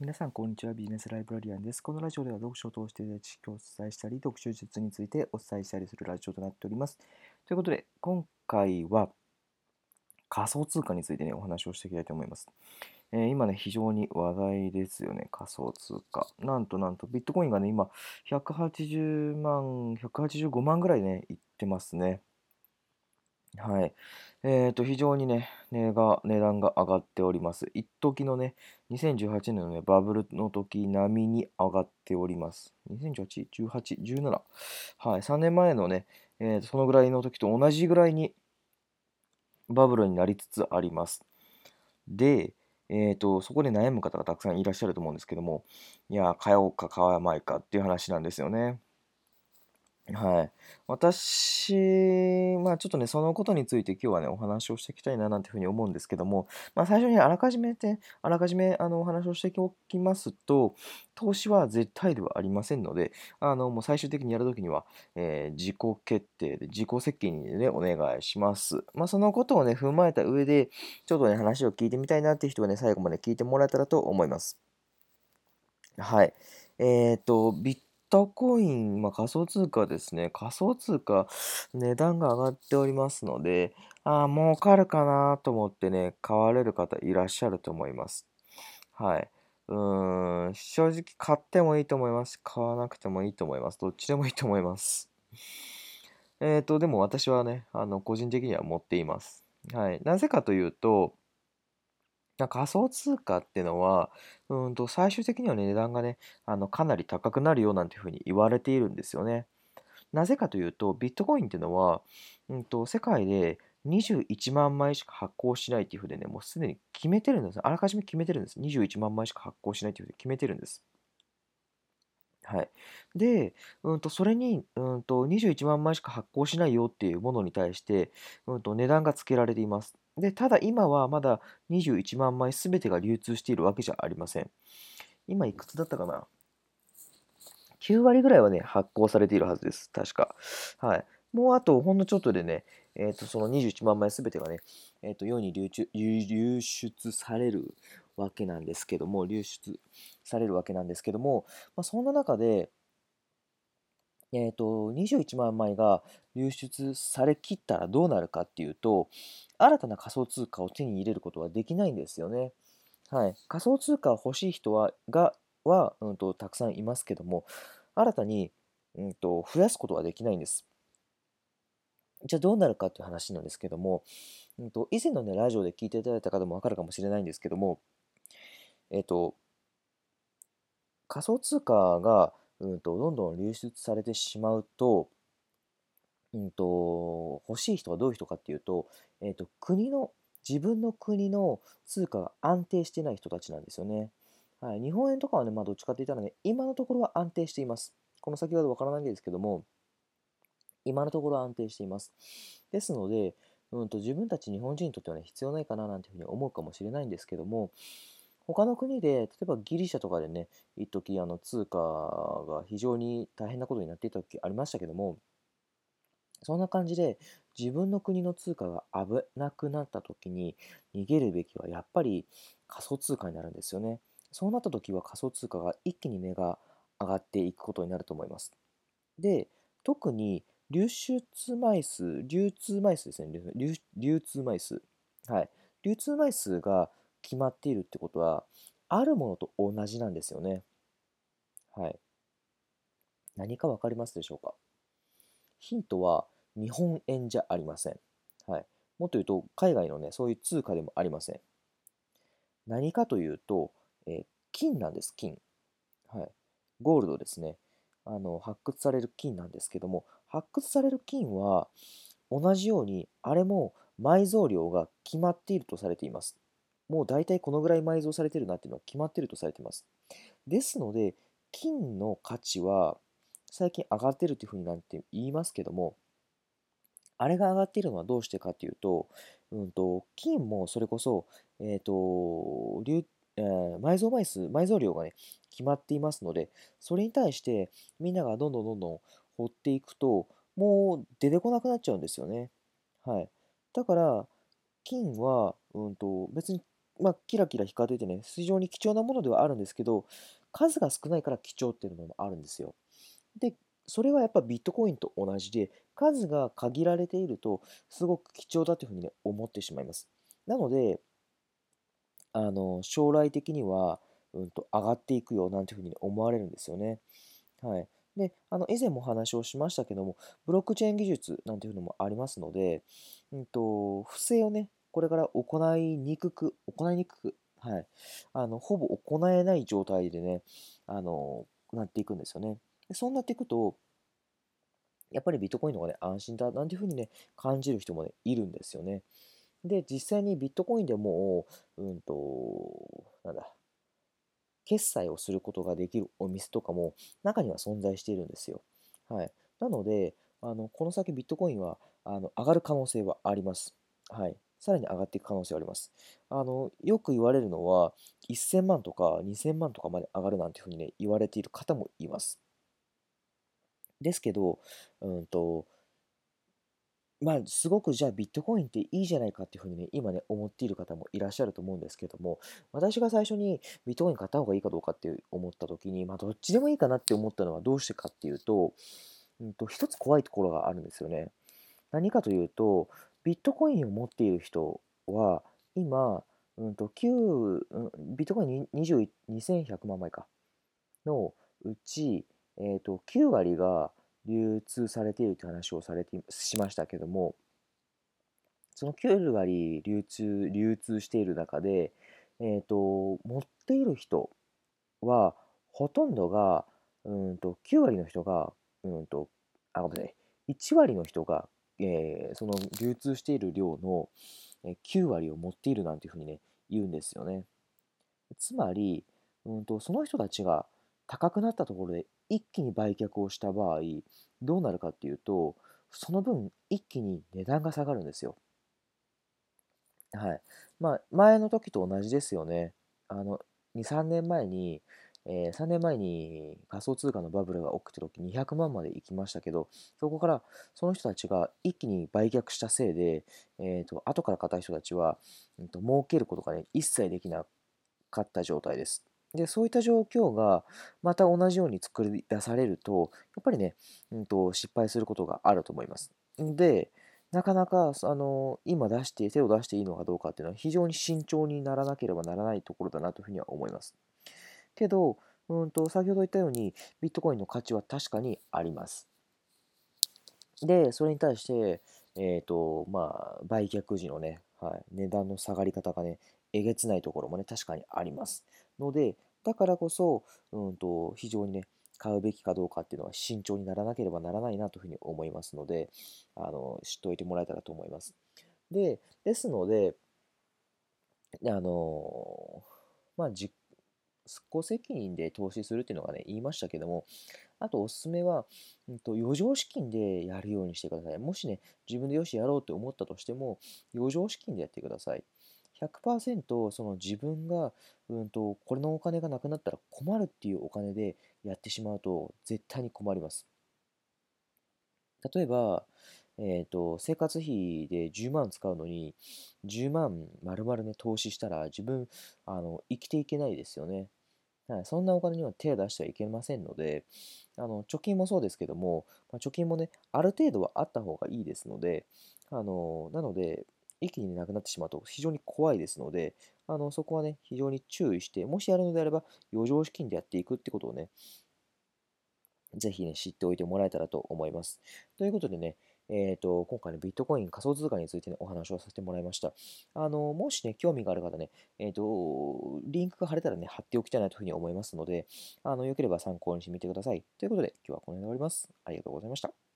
皆さん、こんにちは。ビジネスライブラリアンです。このラジオでは読書を通して知識をお伝えしたり、読書術についてお伝えしたりするラジオとなっております。ということで、今回は仮想通貨についてね、お話をしていきたいと思います。えー、今ね、非常に話題ですよね、仮想通貨。なんとなんと、ビットコインがね、今、180万、185万ぐらいね、いってますね。はい。えっ、ー、と、非常にね、値が、値段が上がっております。一時のね、2018年のね、バブルの時並みに上がっております。2018、18、17。はい。3年前のね、えー、そのぐらいの時と同じぐらいにバブルになりつつあります。で、えーと、そこで悩む方がたくさんいらっしゃると思うんですけども、いや、買おうか買わないかっていう話なんですよね。はい。私、まあちょっとね、そのことについて今日はね、お話をしていきたいななんていうふうに思うんですけども、まあ最初にあらかじめて、あらかじめあのお話をしておきますと、投資は絶対ではありませんので、あの、もう最終的にやるときには、えー、自己決定で、自己責任でね、お願いします。まあそのことをね、踏まえた上で、ちょっとね、話を聞いてみたいなっていう人はね、最後まで聞いてもらえたらと思います。はい。えっ、ー、と、ビットコイン、まあ、仮想通貨ですね。仮想通貨、値段が上がっておりますので、ああ、儲かるかなと思ってね、買われる方いらっしゃると思います。はい。うーん、正直買ってもいいと思います。買わなくてもいいと思います。どっちでもいいと思います。えっと、でも私はね、あの、個人的には持っています。はい。なぜかというと、仮想通貨っていうのは、うんと最終的にはね、値段がね、あのかなり高くなるよなんていうふうに言われているんですよね。なぜかというと、ビットコインっていうのは、うんと世界で21万枚しか発行しないっていうふうでね、もうすでに決めてるんです。あらかじめ決めてるんです。21万枚しか発行しないっていうふうに決めてるんです。はい。で、うんと、それに、うんと、21万枚しか発行しないよっていうものに対して、うんと、値段が付けられています。で、ただ今はまだ21万枚すべてが流通しているわけじゃありません。今いくつだったかな ?9 割ぐらいはね、発行されているはずです。確か。はい。もうあとほんのちょっとでね、えっ、ー、と、その21万枚すべてがね、えっ、ー、と、世に流流出されるわけなんですけども、流出されるわけなんですけども、まあ、そんな中で、えーと、21万枚が流出されきったらどうなるかっていうと、新たな仮想通貨を手に入れることはできないんですよね。はい、仮想通貨欲しい人はがは、うんと、たくさんいますけども、新たに、うんと、増やすことはできないんです。じゃあどうなるかっていう話なんですけども、うんと、以前のね、ラジオで聞いていただいた方もわかるかもしれないんですけども、えっ、ー、と、仮想通貨が、うんと、どんどん流出されてしまうと、うんと、欲しい人はどういう人かっていうと、えっ、ー、と、国の、自分の国の通貨が安定してない人たちなんですよね。はい、日本円とかはね、まあ、どっちかって言ったらね、今のところは安定しています。この先はわからないんですけども、今のところは安定しています。ですので、うんと、自分たち日本人にとってはね、必要ないかななんていうふうに思うかもしれないんですけども、他の国で、例えばギリシャとかでね、一時あの通貨が非常に大変なことになっていた時ありましたけども、そんな感じで自分の国の通貨が危なくなった時に逃げるべきはやっぱり仮想通貨になるんですよね。そうなった時は仮想通貨が一気に値が上がっていくことになると思います。で、特に流出枚数、流通枚数ですね、流通枚数。はい。流通枚数が決まっているってことは、あるものと同じなんですよね。はい。何かわかりますでしょうか？ヒントは日本円じゃありません。はい。もっと言うと、海外のね、そういう通貨でもありません。何かというと、えー、金なんです、金。はい。ゴールドですね。あの、発掘される金なんですけども、発掘される金は、同じように、あれも埋蔵量が決まっているとされています。もう大体このぐらい埋蔵されてるなっていうのは決まってるとされてます。ですので、金の価値は最近上がってるっていうふうになんて言いますけども、あれが上がっているのはどうしてかっていうと、うんと、金もそれこそ、えっ、ー、と、流えー、埋蔵枚数、埋蔵量がね、決まっていますので、それに対してみんながどんどんどんどん掘っていくと、もう出てこなくなっちゃうんですよね。はい。だから、金は、うんと、別にまあ、キラキラ光っててね、非常に貴重なものではあるんですけど、数が少ないから貴重っていうのもあるんですよ。で、それはやっぱビットコインと同じで、数が限られていると、すごく貴重だというふうにね、思ってしまいます。なので、あの、将来的には、うんと、上がっていくよなんていうふうに思われるんですよね。はい。で、あの、以前もお話をしましたけども、ブロックチェーン技術なんていうのもありますので、うんと、不正をね、これから行いにくく、行いにくく、はい。あの、ほぼ行えない状態でね、あの、なっていくんですよね。でそうなっていくと、やっぱりビットコインの方がね、安心だなんていうふうにね、感じる人もね、いるんですよね。で、実際にビットコインでもう、うんと、なんだ、決済をすることができるお店とかも中には存在しているんですよ。はい。なので、あのこの先ビットコインはあの上がる可能性はあります。はい。さらに上がっていく可能性はあります。あのよく言われるのは、1000万とか2000万とかまで上がるなんていうふうにね、言われている方もいます。ですけど、うんと、まあ、すごくじゃあビットコインっていいじゃないかっていうふうにね、今ね、思っている方もいらっしゃると思うんですけども、私が最初にビットコイン買った方がいいかどうかって思った時に、まあ、どっちでもいいかなって思ったのはどうしてかっていうと、うんと、一つ怖いところがあるんですよね。何かというと、ビットコインを持っている人は、今、うんと、9、ビットコイン2100万枚か、のうち、えっと、9割が流通されているという話をされてしましたけども、その9割流通、流通している中で、えっ、と、持っている人は、ほとんどが、うんと、9割の人が、うんと、あ、ごめんなさい、1割の人が、えー、その流通している量の9割を持っているなんていうふうにね、言うんですよね。つまり、うんと、その人たちが高くなったところで一気に売却をした場合、どうなるかっていうと、その分一気に値段が下がるんですよ。はい。まあ、前の時と同じですよね。あの、2、3年前に、えー、3年前に仮想通貨のバブルが起きた時200万まで行きましたけど、そこからその人たちが一気に売却したせいで、えーと、後から買った人たちは、うんと、儲けることがね、一切できなかった状態です。で、そういった状況がまた同じように作り出されると、やっぱりね、うんと、失敗することがあると思います。で、なかなかあの今出して、手を出していいのかどうかっていうのは非常に慎重にならなければならないところだなというふうには思います。けど、うんと、先ほど言ったように、ビットコインの価値は確かにあります。で、それに対して、えっ、ー、と、まあ、売却時のね、はい、値段の下がり方がね、えげつないところもね、確かにあります。ので、だからこそ、うんと、非常にね、買うべきかどうかっていうのは慎重にならなければならないなというふうに思いますので、あの、知っておいてもらえたらと思います。で、ですので、あの、まあ、自己責任で投資するっていうのがね、言いましたけども、あとおすすめは、うんと、余剰資金でやるようにしてください。もしね、自分でよしやろうと思ったとしても、余剰資金でやってください。100%その自分が、うんと、これのお金がなくなったら困るっていうお金でやってしまうと絶対に困ります。例えば、えーと、生活費で10万使うのに10万丸々ね投資したら自分あの生きていけないですよね。はい、そんなお金には手を出してはいけませんのであの貯金もそうですけども、まあ、貯金もねある程度はあった方がいいですのであのなので一気になくなってしまうと非常に怖いですので、あのそこはね、非常に注意して、もしやるのであれば、余剰資金でやっていくってことをね、ぜひね、知っておいてもらえたらと思います。ということでね、えーと、今回のビットコイン仮想通貨について、ね、お話をさせてもらいました。あのもしね、興味がある方ね、えーと、リンクが貼れたらね、貼っておきたいなというふうに思いますので、あのよければ参考にしてみてください。ということで、今日はこの辺で終わります。ありがとうございました。